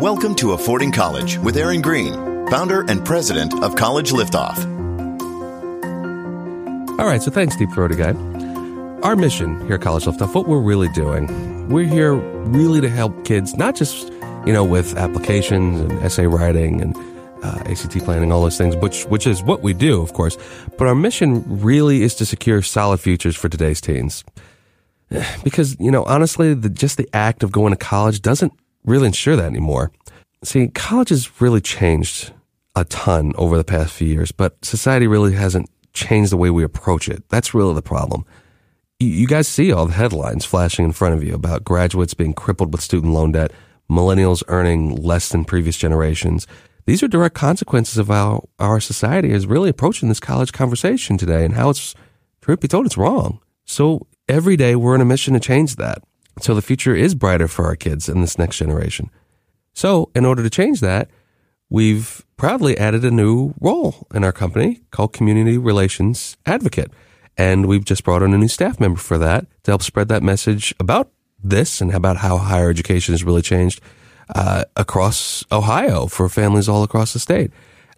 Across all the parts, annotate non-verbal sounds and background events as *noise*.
Welcome to Affording College with Aaron Green, founder and president of College Liftoff. All right, so thanks, Deep Throaty Guy. Our mission here at College Liftoff, what we're really doing, we're here really to help kids, not just, you know, with applications and essay writing and uh, ACT planning, all those things, which, which is what we do, of course. But our mission really is to secure solid futures for today's teens. *sighs* Because, you know, honestly, the, just the act of going to college doesn't really ensure that anymore. See, college has really changed a ton over the past few years, but society really hasn't changed the way we approach it. That's really the problem. You, guys see all the headlines flashing in front of you about graduates being crippled with student loan debt, millennials earning less than previous generations. These are direct consequences of how our society is really approaching this college conversation today and how it's, truth be told, it's wrong. So every day we're on a mission to change that. So the future is brighter for our kids in this next generation. So in order to change that, we've proudly added a new role in our company called Community Relations Advocate. And we've just brought on a new staff member for that to help spread that message about this and about how higher education has really changed uh, across Ohio for families all across the state.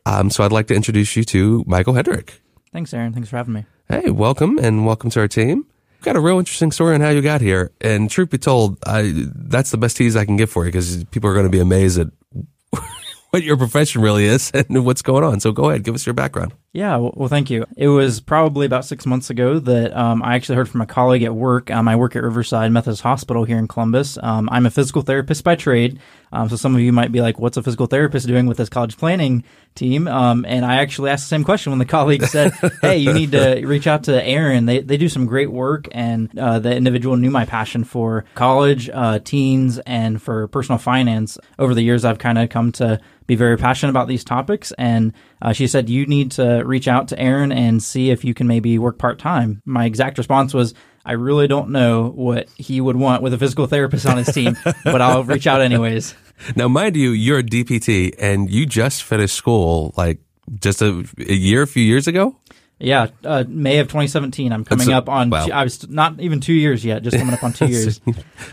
Um, so I'd like to introduce you to Michael Hedrick. Thanks, Aaron. Thanks for having me. Hey, welcome and welcome to our team. Got a real interesting story on how you got here. And truth be told, I, that's the best tease I can give for you because people are going to be amazed at *laughs* what your profession really is and what's going on. So go ahead, give us your background. Yeah, well, thank you. It was probably about six months ago that um, I actually heard from a colleague at work. Um, I work at Riverside Methodist Hospital here in Columbus. Um, I'm a physical therapist by trade. Um, so some of you might be like, what's a physical therapist doing with this college planning team? Um, and I actually asked the same question when the *laughs* colleague said, hey, you need to reach out to Aaron. They, they do some great work. And uh, the individual knew my passion for college, uh, teens, and for personal finance. Over the years, I've kind of come to be very passionate about these topics. And uh, she said, You need to reach out to Aaron and see if you can maybe work part time. My exact response was, I really don't know what he would want with a physical therapist on his team, *laughs* but I'll reach out anyways. Now, mind you, you're a DPT and you just finished school like just a, a year, a few years ago? Yeah, uh, May of 2017. I'm coming up on. Wow. Two, I was not even two years yet. Just coming up on two *laughs* years.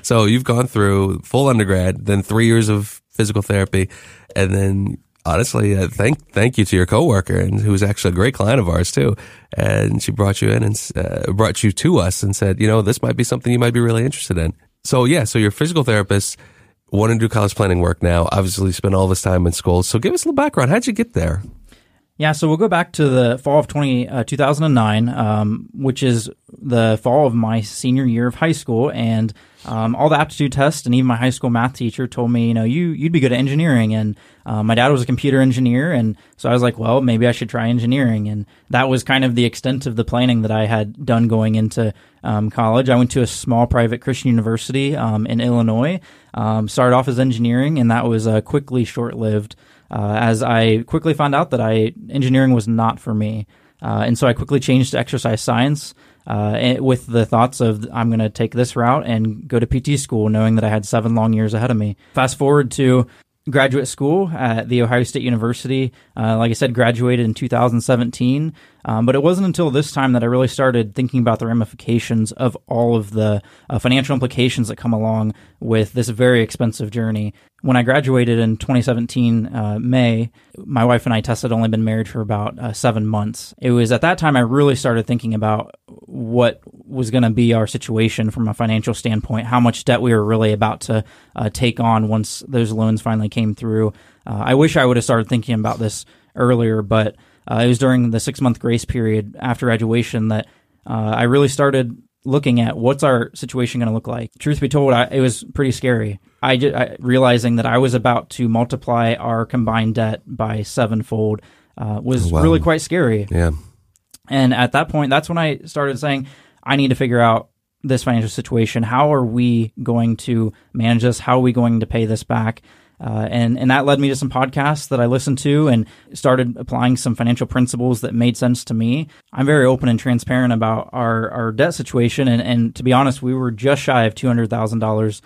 so you've gone through full undergrad, then three years of physical therapy, and then honestly, uh, thank thank you to your coworker, and who was actually a great client of ours too. And she brought you in and uh, brought you to us and said, you know, this might be something you might be really interested in. So yeah, so your physical therapist want to do college planning work now. Obviously, spent all this time in school. So give us a little background. How'd you get there? Yeah, so we'll go back to the fall of 20, uh, 2009, um, which is the fall of my senior year of high school. And um, all the aptitude tests and even my high school math teacher told me, you know, you you'd be good at engineering. And uh, my dad was a computer engineer, and so I was like, well, maybe I should try engineering. And that was kind of the extent of the planning that I had done going into um, college. I went to a small private Christian university um, in Illinois. Um, started off as engineering, and that was uh, quickly short lived. Uh, as I quickly found out that I engineering was not for me, uh, and so I quickly changed to exercise science uh, with the thoughts of I'm going to take this route and go to PT school, knowing that I had seven long years ahead of me. Fast forward to graduate school at the Ohio State University. Uh, like I said, graduated in 2017. Um, but it wasn't until this time that I really started thinking about the ramifications of all of the uh, financial implications that come along with this very expensive journey. When I graduated in 2017 uh, May, my wife and I, Tessa, had only been married for about uh, seven months. It was at that time I really started thinking about what was going to be our situation from a financial standpoint, how much debt we were really about to uh, take on once those loans finally came through. Uh, I wish I would have started thinking about this earlier, but uh, it was during the six month grace period after graduation that uh, I really started looking at what's our situation going to look like. Truth be told, I, it was pretty scary. I, just, I, realizing that I was about to multiply our combined debt by sevenfold uh, was wow. really quite scary. Yeah. And at that point, that's when I started saying, I need to figure out this financial situation. How are we going to manage this? How are we going to pay this back? Uh, and and that led me to some podcasts that I listened to and started applying some financial principles that made sense to me. I'm very open and transparent about our, our debt situation, and, and to be honest, we were just shy of two hundred thousand uh, dollars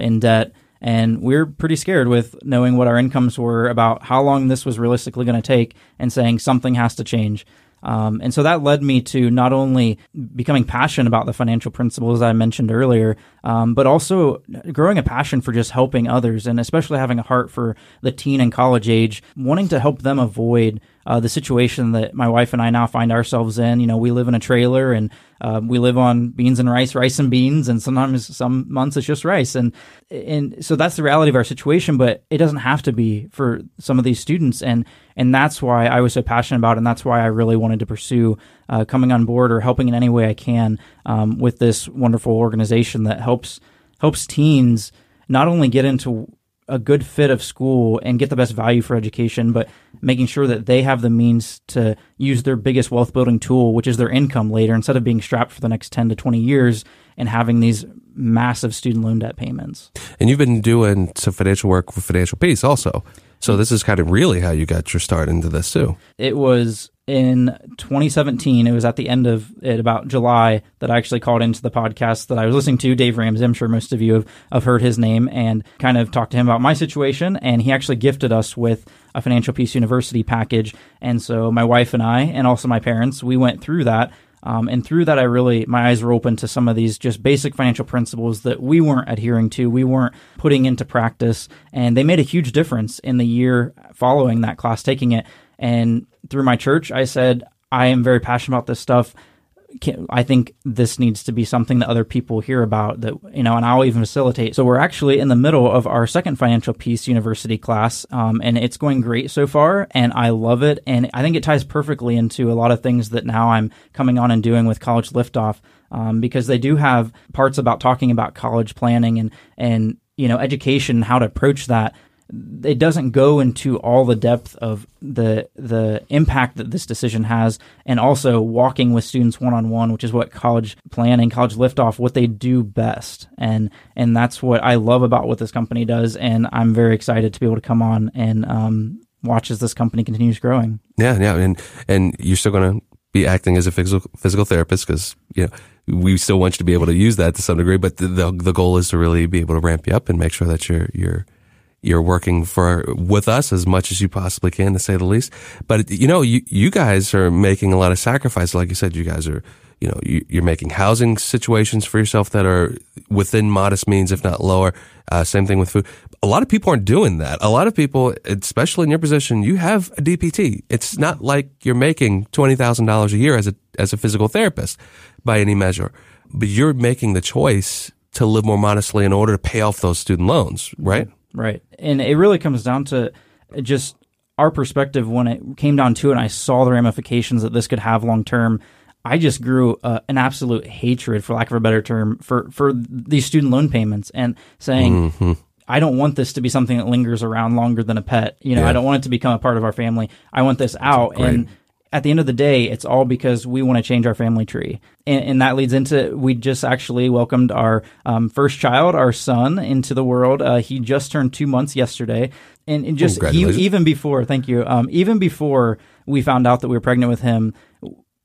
in debt, and we are pretty scared with knowing what our incomes were about how long this was realistically going to take, and saying something has to change. Um, and so that led me to not only becoming passionate about the financial principles I mentioned earlier, um, but also growing a passion for just helping others and especially having a heart for the teen and college age, wanting to help them avoid uh, the situation that my wife and I now find ourselves in. You know, we live in a trailer and uh, we live on beans and rice, rice and beans, and sometimes some months it's just rice. And and so that's the reality of our situation. But it doesn't have to be for some of these students, and and that's why I was so passionate about, it, and that's why I really wanted to pursue uh, coming on board or helping in any way I can um, with this wonderful organization that helps helps teens not only get into a good fit of school and get the best value for education, but making sure that they have the means to use their biggest wealth building tool, which is their income later, instead of being strapped for the next 10 to 20 years and having these massive student loan debt payments. And you've been doing some financial work with Financial Peace also. So mm. this is kind of really how you got your start into this too. It was in 2017. It was at the end of it, about July, that I actually called into the podcast that I was listening to. Dave Ramsey, I'm sure most of you have, have heard his name, and kind of talked to him about my situation. And he actually gifted us with a Financial Peace University package. And so my wife and I, and also my parents, we went through that. Um, and through that, I really, my eyes were open to some of these just basic financial principles that we weren't adhering to, we weren't putting into practice. And they made a huge difference in the year following that class taking it. And through my church, I said, I am very passionate about this stuff. I think this needs to be something that other people hear about that, you know, and I'll even facilitate. So we're actually in the middle of our second financial peace university class, um, and it's going great so far, and I love it. And I think it ties perfectly into a lot of things that now I'm coming on and doing with College Liftoff, um, because they do have parts about talking about college planning and, and, you know, education, how to approach that it doesn't go into all the depth of the the impact that this decision has, and also walking with students one on one, which is what college planning, college liftoff, what they do best, and and that's what I love about what this company does, and I'm very excited to be able to come on and um, watch as this company continues growing. Yeah, yeah, and and you're still going to be acting as a physical physical therapist because you know we still want you to be able to use that to some degree, but the, the the goal is to really be able to ramp you up and make sure that you're you're you're working for with us as much as you possibly can, to say the least. But you know, you you guys are making a lot of sacrifices. Like you said, you guys are you know you, are making housing situations for yourself that are within modest means, if not lower. Uh, same thing with food. A lot of people aren't doing that. A lot of people, especially in your position, you have a DPT. It's not like you're making twenty thousand dollars a year as a as a physical therapist by any measure, but you're making the choice to live more modestly in order to pay off those student loans, right? Right. And it really comes down to just our perspective when it came down to it and I saw the ramifications that this could have long term. I just grew uh, an absolute hatred, for lack of a better term, for, for these student loan payments and saying, mm-hmm. I don't want this to be something that lingers around longer than a pet. You know, yeah. I don't want it to become a part of our family. I want this out. And at the end of the day, it's all because we want to change our family tree. And, and that leads into we just actually welcomed our um, first child, our son, into the world. Uh, he just turned two months yesterday. And, and just he, even before, thank you, um, even before we found out that we were pregnant with him,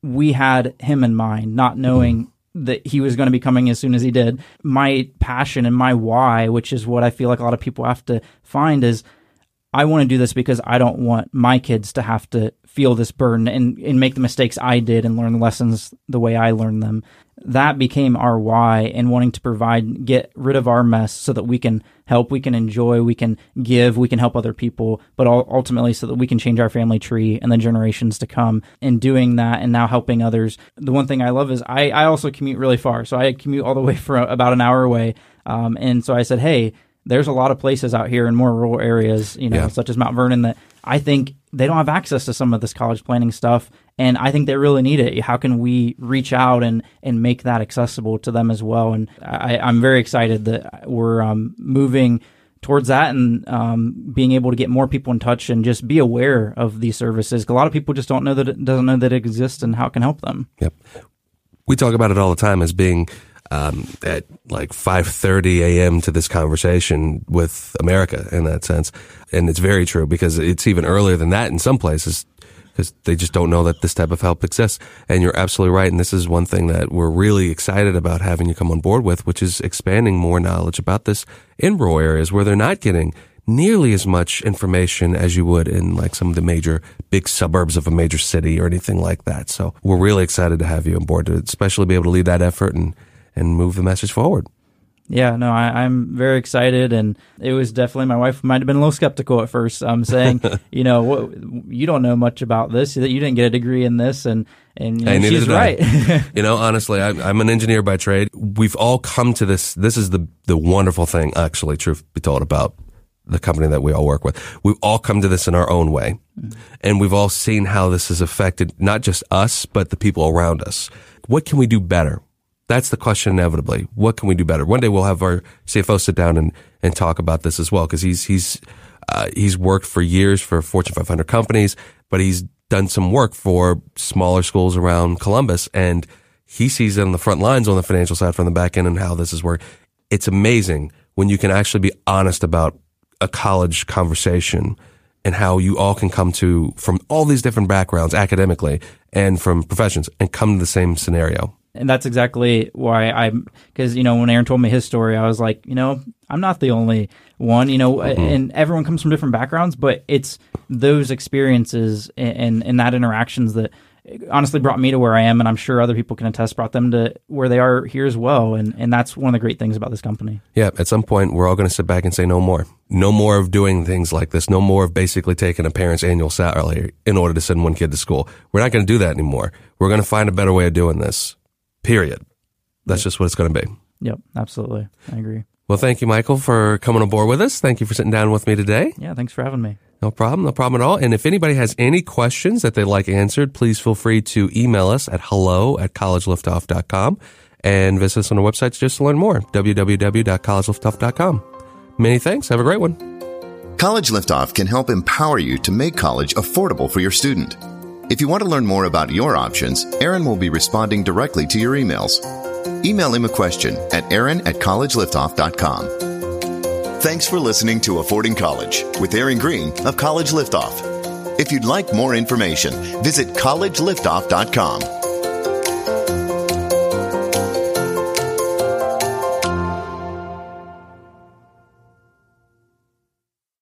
we had him in mind, not knowing. Mm that he was going to be coming as soon as he did. My passion and my why, which is what I feel like a lot of people have to find, is I want to do this because I don't want my kids to have to feel this burden and, and make the mistakes I did and learn the lessons the way I learned them. That became our why and wanting to provide, get rid of our mess so that we can help, we can enjoy, we can give, we can help other people, but ultimately so that we can change our family tree and the generations to come. And doing that and now helping others. The one thing I love is I, I also commute really far. So I commute all the way for about an hour away. Um, and so I said, hey, there's a lot of places out here in more rural areas, you know, yeah. such as Mount Vernon, that I think they don't have access to some of this college planning stuff, and I think they really need it. How can we reach out and and make that accessible to them as well? And I, am very excited that we're um, moving towards that and um, being able to get more people in touch and just be aware of these services. A lot of people just don't know that it doesn't know that it exists and how it can help them. Yep. We talk about it all the time as being um, at like 5:30 a.m. to this conversation with America in that sense, and it's very true because it's even earlier than that in some places because they just don't know that this type of help exists. And you're absolutely right. And this is one thing that we're really excited about having you come on board with, which is expanding more knowledge about this in rural areas where they're not getting nearly as much information as you would in like some of the major big suburbs of a major city or anything like that. So we're really excited to have you on board to especially be able to lead that effort and, and move the message forward. Yeah, no, I, am very excited, and it was definitely my wife might have been a little skeptical at first. I'm um, saying, *laughs* you know, what, you don't know much about this, that you didn't get a degree in this, and and you know, hey, she's right. *laughs* you know, honestly, I, I'm an engineer by trade. We've all come to this. This is the the wonderful thing, actually, truth be told, about the company that we all work with. We've all come to this in our own way. Mm-hmm. And we've all seen how this has affected not just us, but the people around us. What can we do better? That's the question inevitably. What can we do better? One day we'll have our CFO sit down and, and talk about this as well because he's, he's, uh, he's worked for years for Fortune 500 companies, but he's done some work for smaller schools around Columbus and he sees it on the front lines on the financial side from the back end and how this is working. It's amazing when you can actually be honest about a college conversation and how you all can come to from all these different backgrounds academically and from professions and come to the same scenario. And that's exactly why I'm, because, you know, when Aaron told me his story, I was like, you know, I'm not the only one, you know, mm-hmm. and everyone comes from different backgrounds, but it's those experiences and, and, and that interactions that honestly brought me to where I am, and I'm sure other people can attest, brought them to where they are here as well. And, and that's one of the great things about this company. Yeah, at some point, we're all going to sit back and say no more. No more of doing things like this. No more of basically taking a parent's annual salary in order to send one kid to school. We're not going to do that anymore. We're going to find a better way of doing this, period. That's yep. just what it's going to be. Yep, absolutely. I agree. Well, thank you, Michael, for coming on board with us. Thank you for sitting down with me today. Yeah, thanks for having me. No problem. No problem at all. And if anybody has any questions that they'd like answered, please feel free to email us at hello at collegeliftoff.com and visit us on our websites just to learn more. www.collegeliftoff.com. Many thanks. Have a great one. College Liftoff can help empower you to make college affordable for your student. If you want to learn more about your options, Aaron will be responding directly to your emails. Email him a question at aaron at collegeliftoff.com. Thanks for listening to Affording College with Aaron Green of College Liftoff. If you'd like more information, visit collegeliftoff.com